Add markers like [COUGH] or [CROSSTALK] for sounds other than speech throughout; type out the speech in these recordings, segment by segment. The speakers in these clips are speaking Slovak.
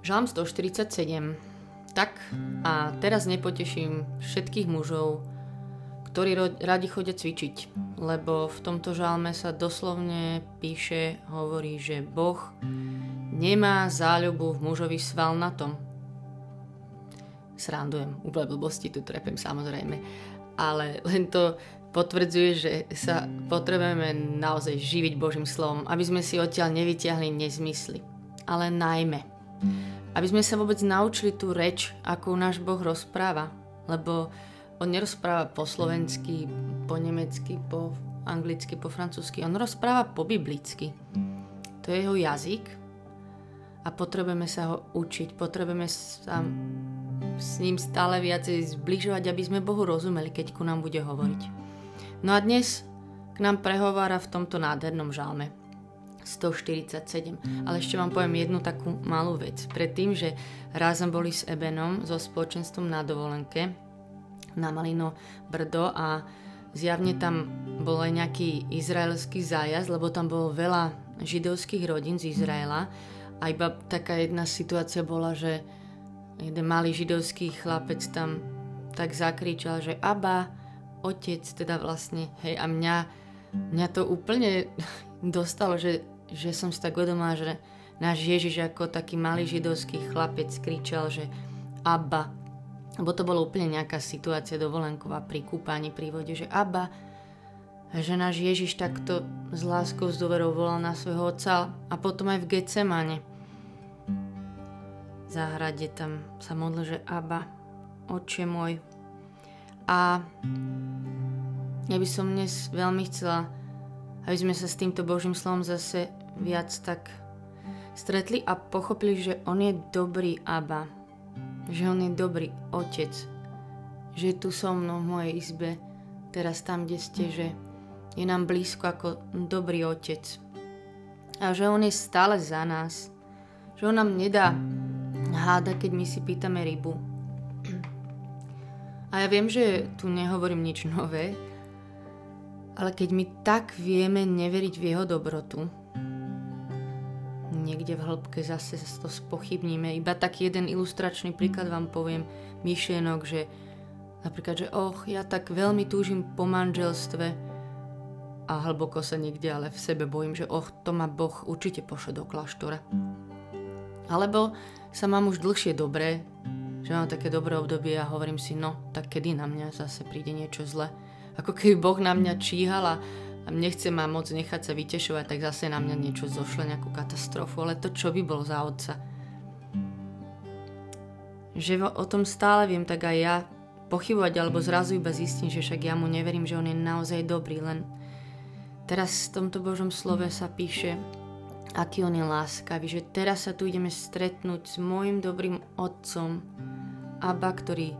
Žalm 147. Tak a teraz nepoteším všetkých mužov, ktorí ro- radi chodia cvičiť, lebo v tomto žalme sa doslovne píše, hovorí, že Boh nemá záľubu v mužovi sval na tom. Srandujem, úplne blbosti tu trepem samozrejme, ale len to potvrdzuje, že sa potrebujeme naozaj živiť Božím slovom, aby sme si odtiaľ nevyťahli nezmysly. Ale najmä, aby sme sa vôbec naučili tú reč, ako náš Boh rozpráva. Lebo on nerozpráva po slovensky, po nemecky, po anglicky, po francúzsky. On rozpráva po biblicky. To je jeho jazyk a potrebujeme sa ho učiť. Potrebujeme sa s ním stále viacej zbližovať, aby sme Bohu rozumeli, keď ku nám bude hovoriť. No a dnes k nám prehovára v tomto nádhernom žalme. 147. Ale ešte vám poviem jednu takú malú vec. Predtým, že raz sme boli s Ebenom so spoločenstvom na dovolenke na Malino Brdo a zjavne tam bol aj nejaký izraelský zájazd, lebo tam bolo veľa židovských rodín z Izraela a iba taká jedna situácia bola, že jeden malý židovský chlapec tam tak zakričal, že Aba, otec, teda vlastne, hej, a mňa, mňa to úplne [LAUGHS] dostalo, že že som si tak uvedomila, že náš Ježiš ako taký malý židovský chlapec kričal, že Abba, lebo to bolo úplne nejaká situácia dovolenková pri kúpaní pri vode, že Abba, že náš Ježiš takto s láskou, s dôverou volal na svojho otca a potom aj v Getsemane. V záhrade tam sa modlil, že Abba, oče môj. A ja by som dnes veľmi chcela, aby sme sa s týmto Božím slovom zase viac tak stretli a pochopili, že on je dobrý Aba, že on je dobrý otec, že je tu so mnou v mojej izbe, teraz tam, kde ste, že je nám blízko ako dobrý otec. A že on je stále za nás, že on nám nedá háda, keď my si pýtame rybu. A ja viem, že tu nehovorím nič nové, ale keď my tak vieme neveriť v jeho dobrotu, niekde v hĺbke zase to spochybníme. Iba taký jeden ilustračný príklad vám poviem myšlienok, že napríklad, že och, ja tak veľmi túžim po manželstve a hlboko sa niekde ale v sebe bojím, že och, to ma Boh určite pošle do kláštora. Alebo sa mám už dlhšie dobré, že mám také dobré obdobie a hovorím si, no, tak kedy na mňa zase príde niečo zle. Ako keby Boh na mňa číhal a a nechce ma moc nechať sa vytešovať, tak zase na mňa niečo zošle, nejakú katastrofu, ale to čo by bolo za otca? Že o tom stále viem, tak aj ja pochybovať alebo zrazu iba zistím, že však ja mu neverím, že on je naozaj dobrý, len teraz v tomto Božom slove sa píše, aký on je láskavý, že teraz sa tu ideme stretnúť s môjim dobrým otcom, Abba, ktorý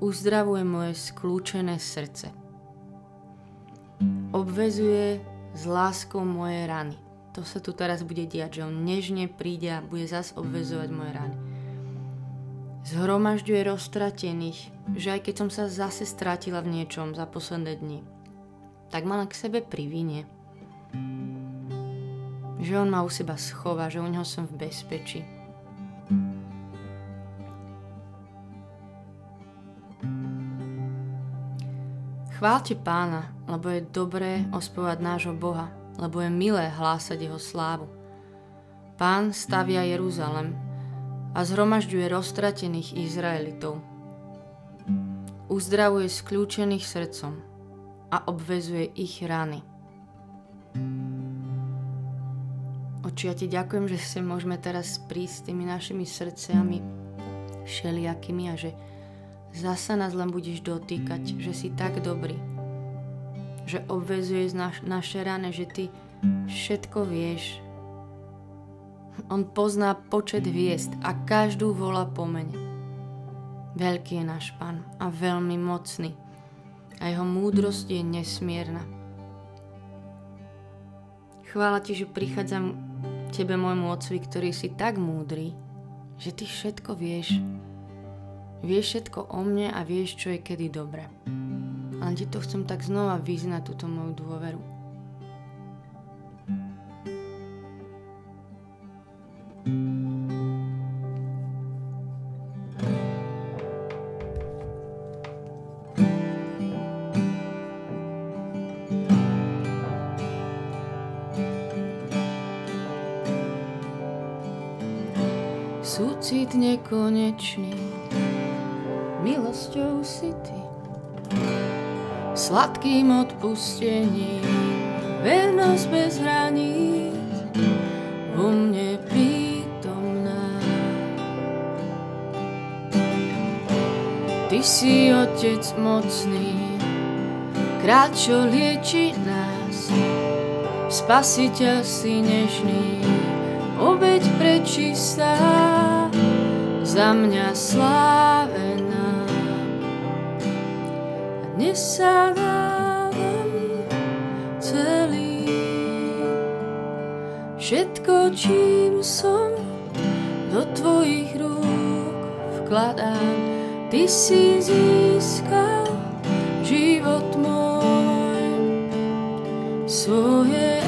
uzdravuje moje skľúčené srdce obvezuje s láskou moje rany. To sa tu teraz bude diať, že on nežne príde a bude zas obvezovať moje rany. Zhromažďuje roztratených, že aj keď som sa zase strátila v niečom za posledné dni, tak ma k sebe privinie. Že on ma u seba schová, že u neho som v bezpečí. Chválte pána, lebo je dobré ospovať nášho Boha, lebo je milé hlásať jeho slávu. Pán stavia Jeruzalem a zhromažďuje roztratených Izraelitov. Uzdravuje skľúčených srdcom a obvezuje ich rany. Oči, ja ti ďakujem, že si môžeme teraz prísť s tými našimi srdciami všelijakými a že Zasa nás len budeš dotýkať, že si tak dobrý. Že obvezuješ naš, naše rany, že ty všetko vieš. On pozná počet hviezd a každú volá po mene. Veľký je náš pán a veľmi mocný. A jeho múdrosť je nesmierna. Chvála ti, že prichádzam tebe, môjmu otcovi, ktorý si tak múdry, že ty všetko vieš. Vieš všetko o mne a vieš, čo je kedy dobré. Len ti to chcem tak znova vyznať, túto moju dôveru. Súcit nekonečný si ty, sladkým odpustením, vernosť bez hraníc, vo mne prítomná. Ty si Otec mocný, kráľ, čo lieči nás, spasiteľ si nežný, obeď prečistá, za mňa slávená. A dnes sa dávam celý, všetko, čím som, do tvojich rúk vkladám. Ty si získal život môj, svoje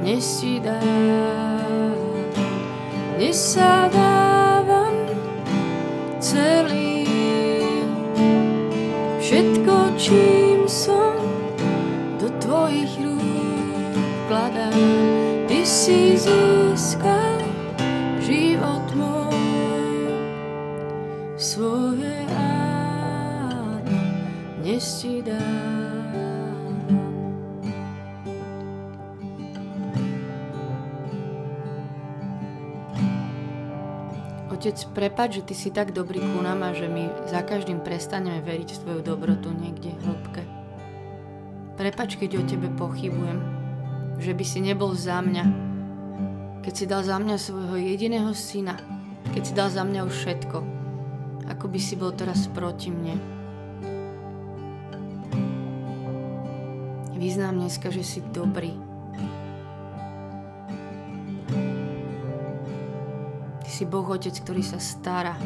dnes ti dám, dnes sa dávam Všetko, čím som, do tvojich rúk vkladám. Ty si získal život môj, svoje áno, dnes ti dám. Otec, prepač, že Ty si tak dobrý ku nám a že my za každým prestaneme veriť v Tvoju dobrotu niekde hĺbke. Prepač, keď o Tebe pochybujem, že by si nebol za mňa, keď si dal za mňa svojho jediného syna, keď si dal za mňa už všetko, ako by si bol teraz proti mne. Vyznám dneska, že si dobrý, si Boh Otec, ktorý sa stará.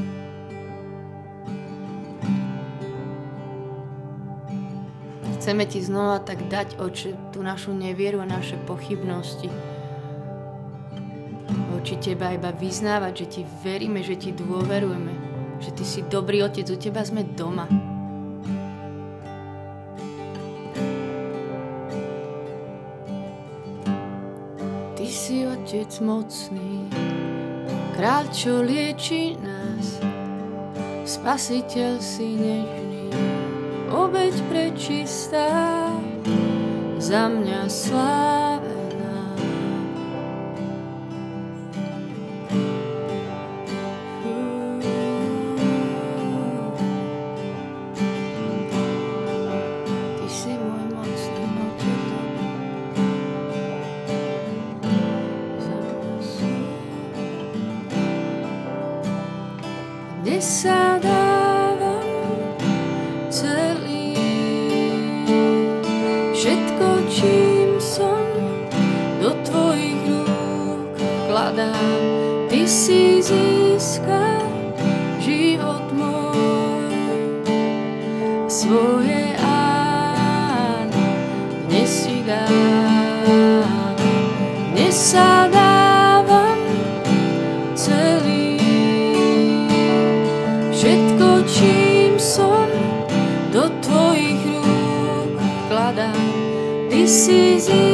Chceme ti znova tak dať, oči tú našu nevieru a naše pochybnosti. Oči teba iba vyznávať, že ti veríme, že ti dôverujeme, že ty si dobrý otec, u teba sme doma. Ty si otec mocný, Kráľ, čo lieči nás, spasiteľ si nežný, obeď prečistá, za mňa sláva. This is you.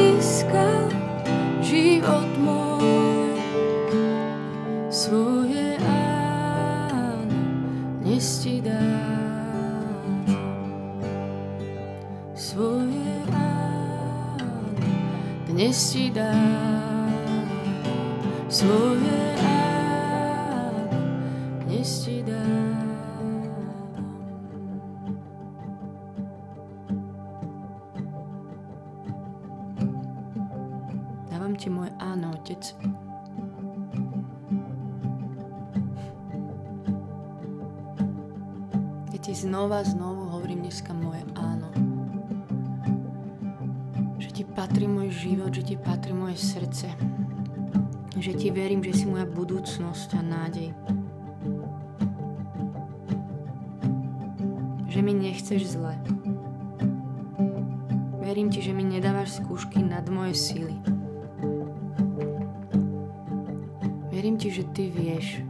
Znova, znovu hovorím dneska moje áno. Že ti patrí môj život, že ti patrí moje srdce. Že ti verím, že si moja budúcnosť a nádej. Že mi nechceš zle. Verím ti, že mi nedávaš skúšky nad moje síly. Verím ti, že ty vieš,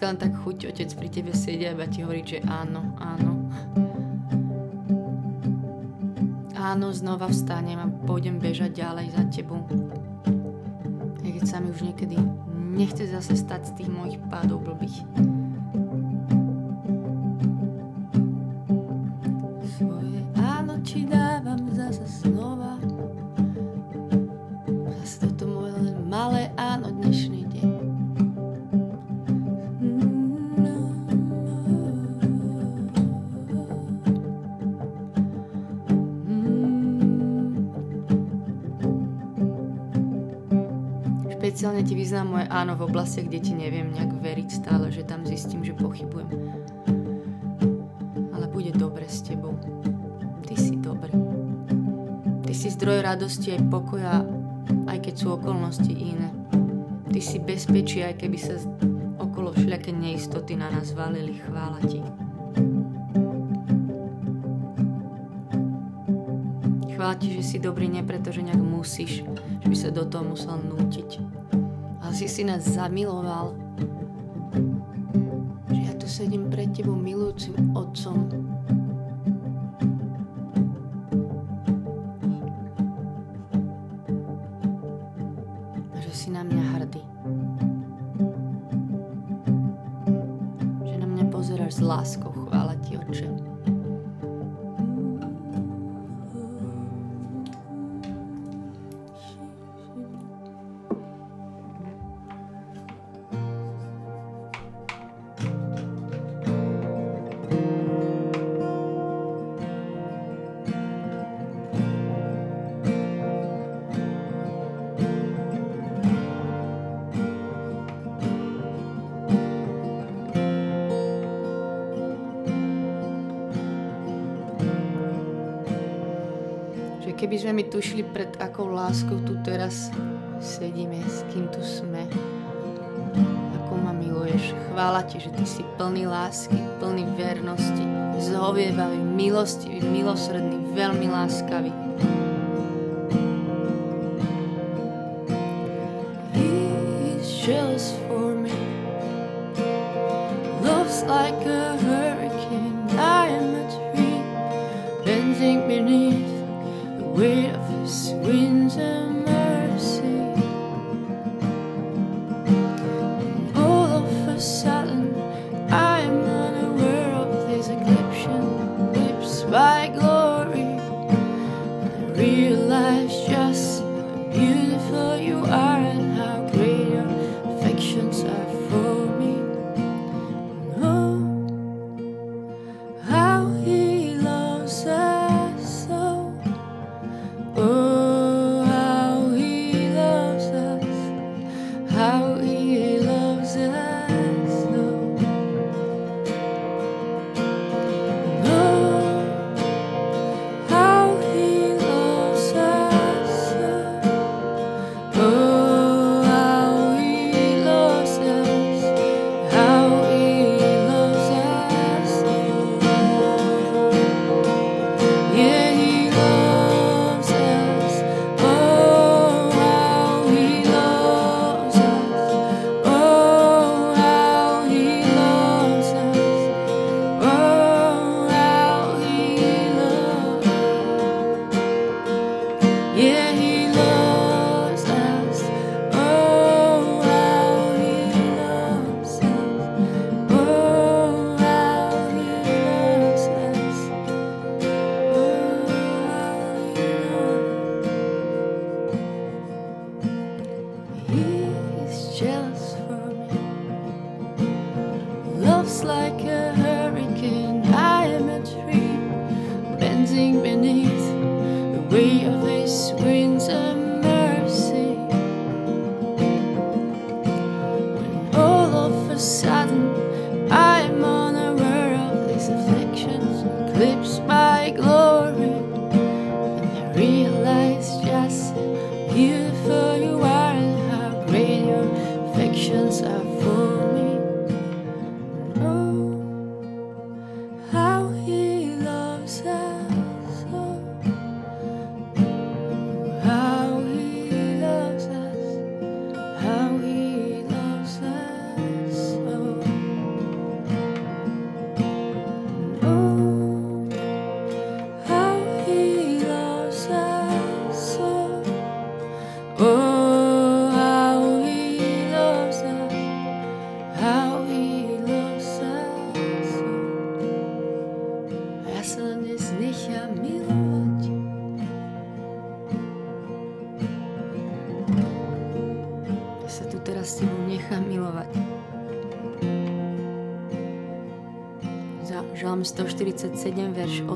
dneska len tak chuť otec pri tebe sedia a ti hovorí, že áno, áno. áno, znova vstanem a pôjdem bežať ďalej za tebou. Aj keď sa mi už niekedy nechce zase stať z tých mojich pádov blbých. Ti vyznám moje áno v oblasti, kde ti neviem nejak veriť stále, že tam zistím, že pochybujem. Ale bude dobre s tebou. Ty si dobrý. Ty si zdroj radosti aj pokoja, aj keď sú okolnosti iné. Ty si bezpečí, aj keby sa okolo všelijaké neistoty na nás valili. Chvála ti. Chvála ti, že si dobrý nie preto, že nejak musíš, že by sa do toho musel nútiť si si nás zamiloval. Že ja tu sedím pred tebou milujúcim otcom. Keby sme mi tušili, pred akou láskou tu teraz sedíme, s kým tu sme, ako ma miluješ. Chvála ti, že ty si plný lásky, plný vernosti, zhovievavý, milostivý, milosredný, veľmi láskavý. He's like a hurricane I am a tree Bending beneath weight of his winds and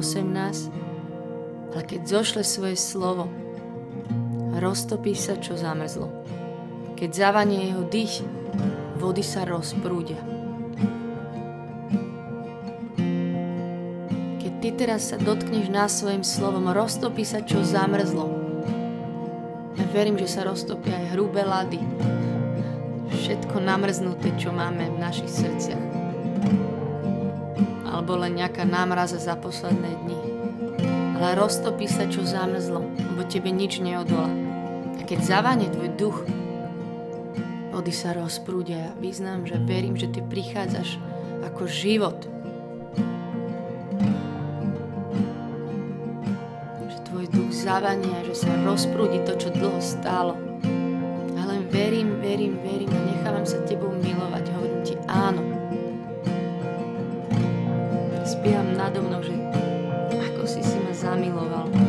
18. Ale keď zošle svoje slovo, roztopí sa, čo zamrzlo. Keď zavanie jeho dých, vody sa rozprúdia. Keď ty teraz sa dotkneš na svojim slovom, roztopí sa, čo zamrzlo. Ja verím, že sa roztopia aj hrubé lady. Všetko namrznuté, čo máme v našich srdciach alebo len nejaká námraza za posledné dni. Ale roztopí sa, čo zamrzlo, lebo tebe nič neodolá. A keď zavane tvoj duch, vody sa rozprúdia. Ja vyznám, že verím, že ty prichádzaš ako život. Že tvoj duch zavania, že sa rozprúdi to, čo dlho stálo. A len verím, verím, verím a nechávam sa tebou milovať. Hovorím ti áno nado mnou, že ako si si ma zamiloval.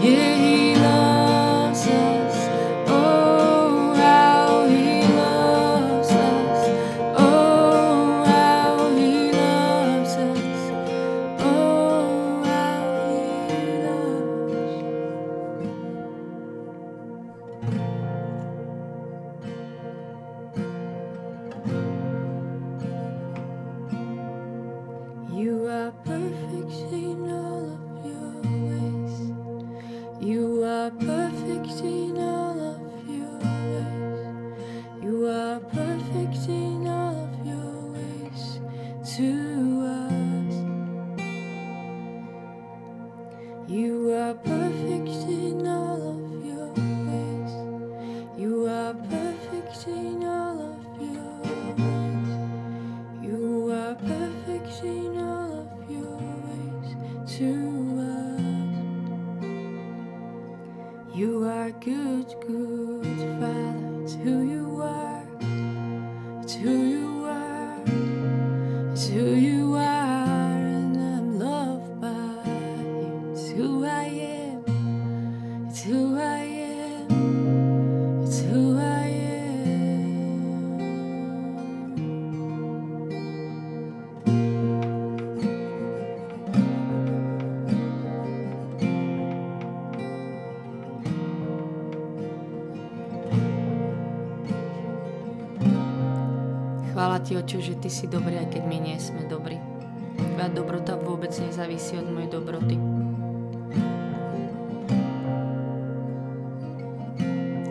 Yeah. Ti, Oče, že Ty si dobrý, aj keď my nie sme dobrí. Tvoja dobrota vôbec nezávisí od mojej dobroty.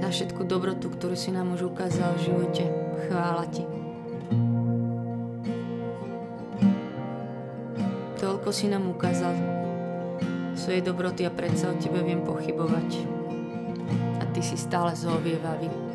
Za všetku dobrotu, ktorú si nám už ukázal v živote, chvála Ti. Toľko si nám ukázal svojej dobroty a predsa o Tebe viem pochybovať. A Ty si stále zovievavý.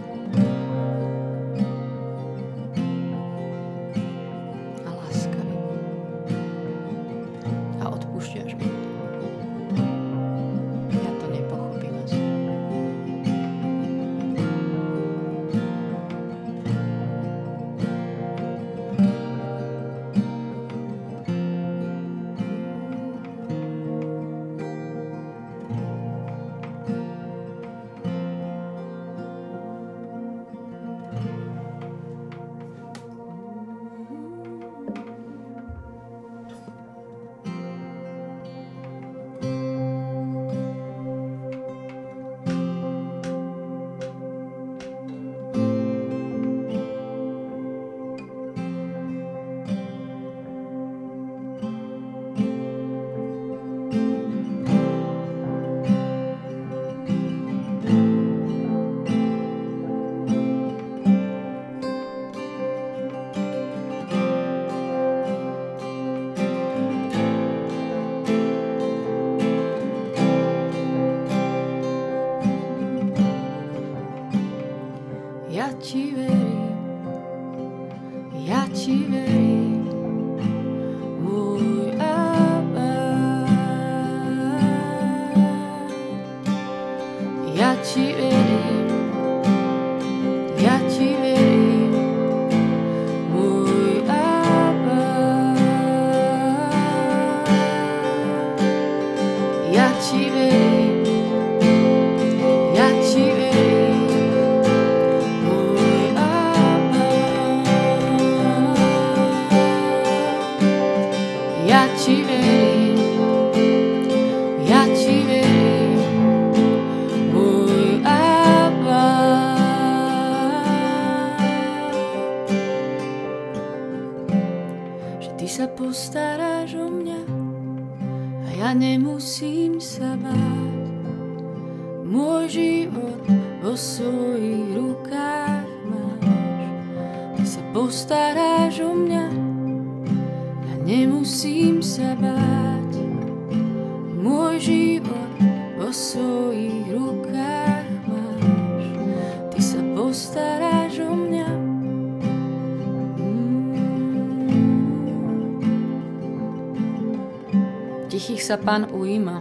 Sa pán ujíma,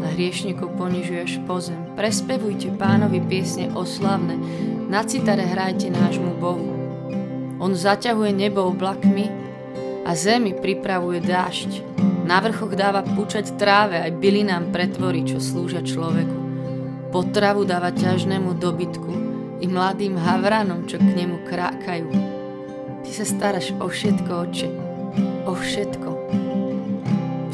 a hriešnikov ponižuješ po zem. Prespevujte pánovi piesne oslavné, na citare hrajte nášmu Bohu. On zaťahuje nebo oblakmi a zemi pripravuje dážď. Na vrchoch dáva pučať tráve, aj bylinám pretvorí, čo slúžia človeku. Potravu dáva ťažnému dobytku i mladým havranom, čo k nemu krákajú. Ty sa staráš o všetko, oče, o všetko.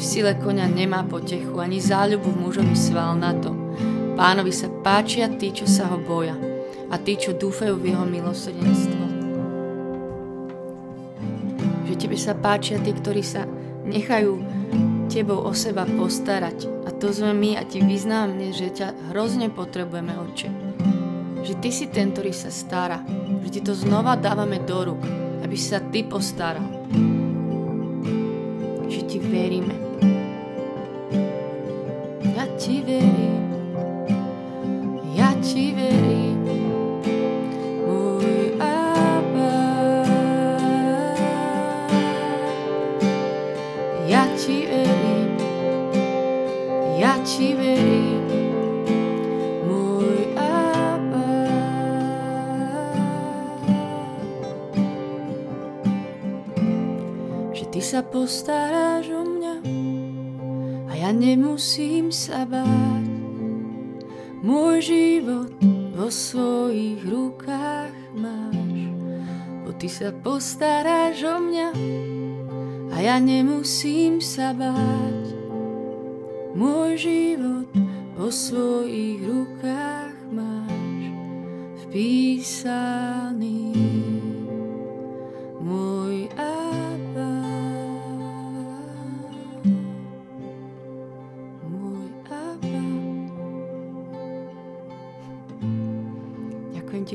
V sile konia nemá potechu, ani záľubu v mužovi sval na to. Pánovi sa páčia tí, čo sa ho boja a tí, čo dúfajú v jeho milosrdenstvo. Že tebe sa páčia tí, ktorí sa nechajú tebou o seba postarať. A to sme my a ti vyznáme, že ťa hrozne potrebujeme, oče. Že ty si ten, ktorý sa stará. Že ti to znova dávame do rúk, aby sa ty postaral. Že ti veríme. Postaráš o mňa a ja nemusím sa báť. Môj život vo svojich rukách máš, bo ty sa postaráš o mňa a ja nemusím sa báť. Môj život vo svojich rukách máš vpísaný.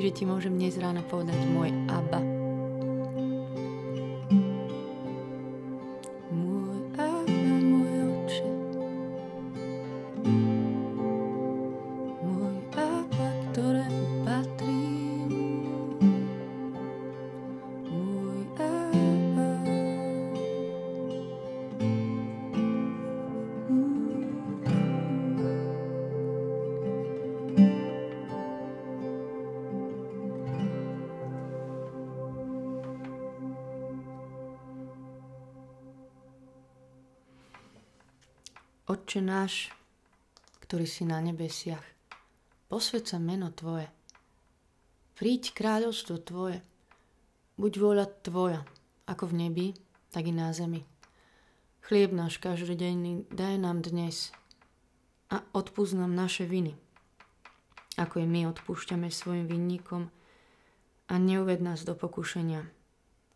Že ti môžem dnes ráno povedať môj Abba. Otče náš, ktorý si na nebesiach, posved meno Tvoje. Príď kráľovstvo Tvoje, buď vôľa Tvoja, ako v nebi, tak i na zemi. Chlieb náš každodenný daj nám dnes a odpúsť nám naše viny, ako i my odpúšťame svojim vinníkom a neuved nás do pokušenia,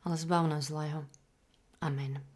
ale zbav nás zlého. Amen.